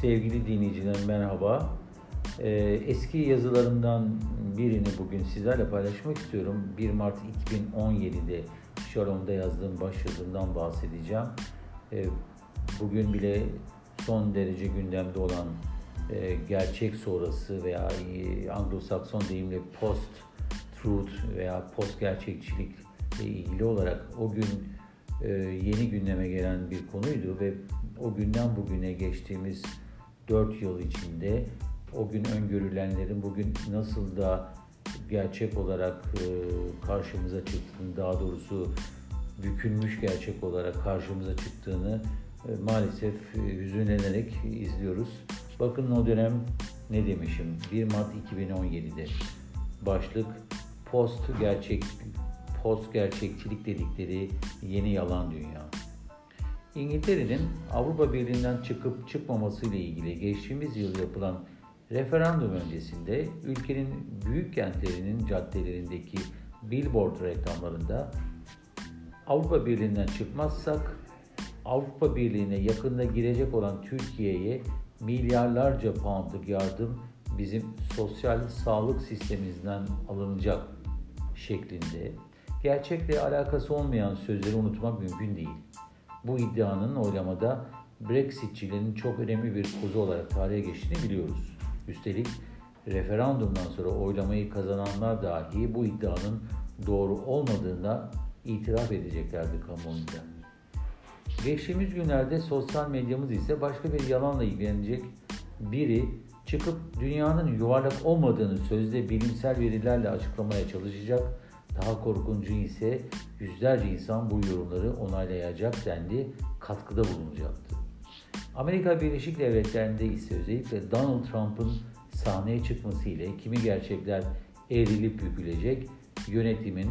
Sevgili dinleyiciler merhaba. Ee, eski yazılarımdan birini bugün sizlerle paylaşmak istiyorum. 1 Mart 2017'de Shalom'da yazdığım başyazımdan bahsedeceğim. Ee, bugün bile son derece gündemde olan e, gerçek sonrası veya e, Anglo-Sakson deyimle post-truth veya post-gerçekçilik ile ilgili olarak o gün e, yeni gündeme gelen bir konuydu ve o günden bugüne geçtiğimiz 4 yıl içinde o gün öngörülenlerin bugün nasıl da gerçek olarak e, karşımıza çıktığını, daha doğrusu bükülmüş gerçek olarak karşımıza çıktığını e, maalesef e, hüzünlenerek izliyoruz. Bakın o dönem ne demişim? 1 Mart 2017'de başlık post gerçek post gerçekçilik dedikleri yeni yalan dünya. İngiltere'nin Avrupa Birliği'nden çıkıp çıkmaması ile ilgili geçtiğimiz yıl yapılan referandum öncesinde ülkenin büyük kentlerinin caddelerindeki billboard reklamlarında Avrupa Birliği'nden çıkmazsak Avrupa Birliği'ne yakında girecek olan Türkiye'ye milyarlarca poundlık yardım bizim sosyal sağlık sistemimizden alınacak şeklinde gerçekle alakası olmayan sözleri unutmak mümkün değil. Bu iddianın oylamada Brexitçilerin çok önemli bir kozu olarak tarihe geçtiğini biliyoruz. Üstelik referandumdan sonra oylamayı kazananlar dahi bu iddianın doğru olmadığına itiraf edeceklerdi kamuoyunda. Geçtiğimiz günlerde sosyal medyamız ise başka bir yalanla ilgilenecek biri çıkıp dünyanın yuvarlak olmadığını sözde bilimsel verilerle açıklamaya çalışacak daha korkuncu ise yüzlerce insan bu yorumları onaylayacak dendi, katkıda bulunacaktı. Amerika Birleşik Devletleri'nde ise özellikle Donald Trump'ın sahneye çıkması ile kimi gerçekler eğrilip bükülecek, yönetimin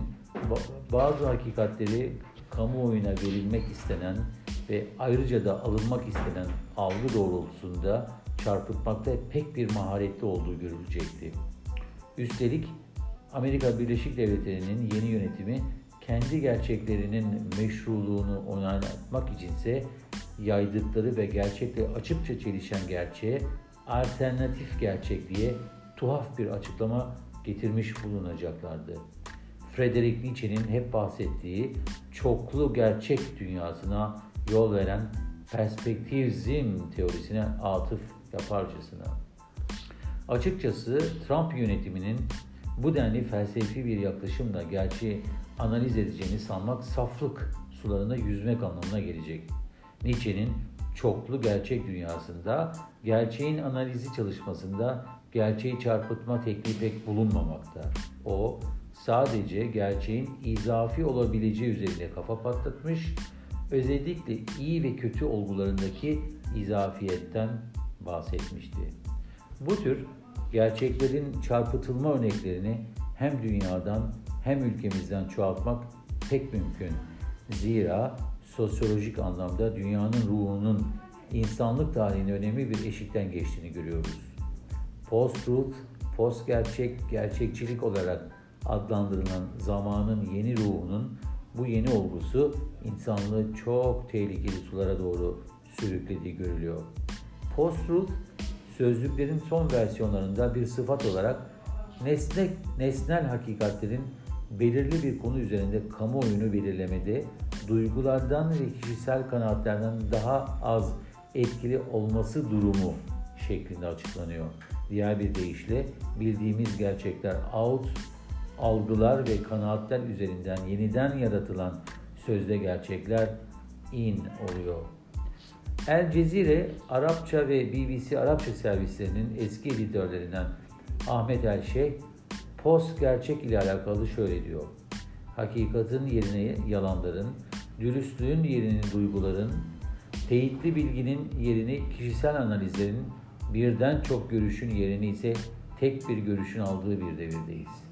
bazı hakikatleri kamuoyuna verilmek istenen ve ayrıca da alınmak istenen algı doğrultusunda çarpıtmakta pek bir maharetli olduğu görülecekti. Üstelik Amerika Birleşik Devletleri'nin yeni yönetimi kendi gerçeklerinin meşruluğunu onaylatmak içinse yaydıkları ve gerçekle açıkça çelişen gerçeğe alternatif gerçek diye tuhaf bir açıklama getirmiş bulunacaklardı. Frederick Nietzsche'nin hep bahsettiği çoklu gerçek dünyasına yol veren perspektivizm teorisine atıf yaparcasına. Açıkçası Trump yönetiminin bu denli felsefi bir yaklaşımla gerçeği analiz edeceğini sanmak saflık sularında yüzmek anlamına gelecek. Nietzsche'nin çoklu gerçek dünyasında gerçeğin analizi çalışmasında gerçeği çarpıtma tekniği pek bulunmamakta. O sadece gerçeğin izafi olabileceği üzerinde kafa patlatmış, özellikle iyi ve kötü olgularındaki izafiyetten bahsetmişti. Bu tür gerçeklerin çarpıtılma örneklerini hem dünyadan hem ülkemizden çoğaltmak pek mümkün. Zira sosyolojik anlamda dünyanın ruhunun insanlık tarihinin önemli bir eşikten geçtiğini görüyoruz. Post-truth, post-gerçek, gerçekçilik olarak adlandırılan zamanın yeni ruhunun bu yeni olgusu insanlığı çok tehlikeli sulara doğru sürüklediği görülüyor. Post-truth sözlüklerin son versiyonlarında bir sıfat olarak nesne, nesnel hakikatlerin belirli bir konu üzerinde kamuoyunu belirlemede duygulardan ve kişisel kanaatlerden daha az etkili olması durumu şeklinde açıklanıyor. Diğer bir deyişle bildiğimiz gerçekler out, algılar ve kanaatler üzerinden yeniden yaratılan sözde gerçekler in oluyor. El Cezire, Arapça ve BBC Arapça servislerinin eski editörlerinden Ahmet Elşeh, post gerçek ile alakalı şöyle diyor. Hakikatin yerine yalanların, dürüstlüğün yerini duyguların, teyitli bilginin yerini kişisel analizlerin, birden çok görüşün yerini ise tek bir görüşün aldığı bir devirdeyiz.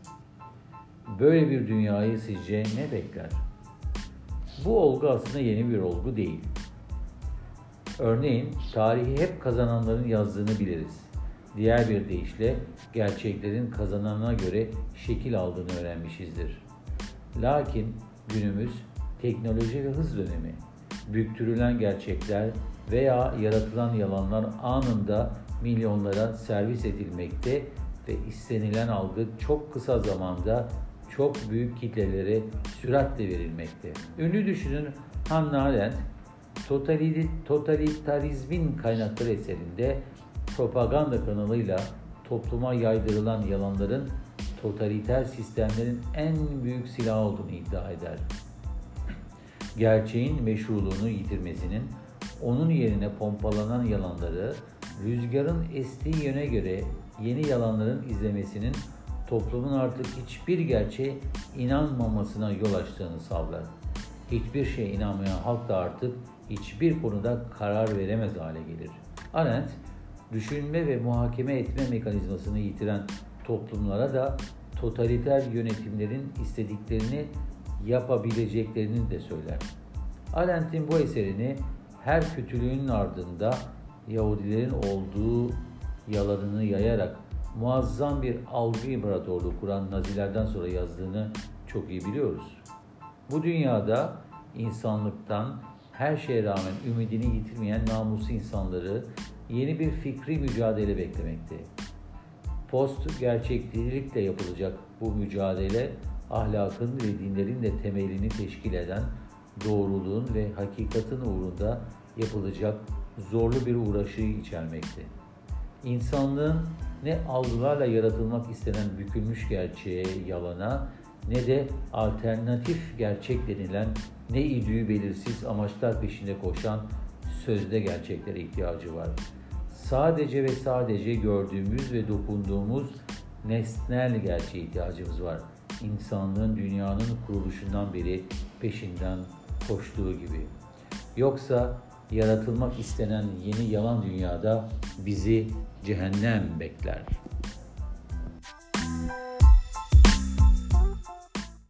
Böyle bir dünyayı sizce ne bekler? Bu olgu aslında yeni bir olgu değil. Örneğin tarihi hep kazananların yazdığını biliriz. Diğer bir deyişle gerçeklerin kazanana göre şekil aldığını öğrenmişizdir. Lakin günümüz teknoloji ve hız dönemi. büktürülen gerçekler veya yaratılan yalanlar anında milyonlara servis edilmekte ve istenilen algı çok kısa zamanda çok büyük kitlelere süratle verilmekte. Ünlü düşünür Hannah Arendt, totalitarizmin kaynakları eserinde propaganda kanalıyla topluma yaydırılan yalanların totaliter sistemlerin en büyük silahı olduğunu iddia eder. Gerçeğin meşruluğunu yitirmesinin, onun yerine pompalanan yalanları, rüzgarın estiği yöne göre yeni yalanların izlemesinin toplumun artık hiçbir gerçeğe inanmamasına yol açtığını savlar. Hiçbir şeye inanmayan halk da artık hiçbir konuda karar veremez hale gelir. Arendt, düşünme ve muhakeme etme mekanizmasını yitiren toplumlara da totaliter yönetimlerin istediklerini yapabileceklerini de söyler. Arendt'in bu eserini her kötülüğün ardında Yahudilerin olduğu yalanını yayarak muazzam bir algı imparatorluğu kuran Nazilerden sonra yazdığını çok iyi biliyoruz. Bu dünyada insanlıktan her şeye rağmen ümidini yitirmeyen namuslu insanları yeni bir fikri mücadele beklemekte. Post gerçeklikle yapılacak bu mücadele ahlakın ve dinlerin de temelini teşkil eden doğruluğun ve hakikatin uğrunda yapılacak zorlu bir uğraşı içermekte. İnsanlığın ne algılarla yaratılmak istenen bükülmüş gerçeğe, yalana ne de alternatif gerçek denilen ne idüğü belirsiz amaçlar peşinde koşan sözde gerçeklere ihtiyacı var. Sadece ve sadece gördüğümüz ve dokunduğumuz nesnel gerçeğe ihtiyacımız var. İnsanlığın dünyanın kuruluşundan beri peşinden koştuğu gibi. Yoksa yaratılmak istenen yeni yalan dünyada bizi cehennem bekler.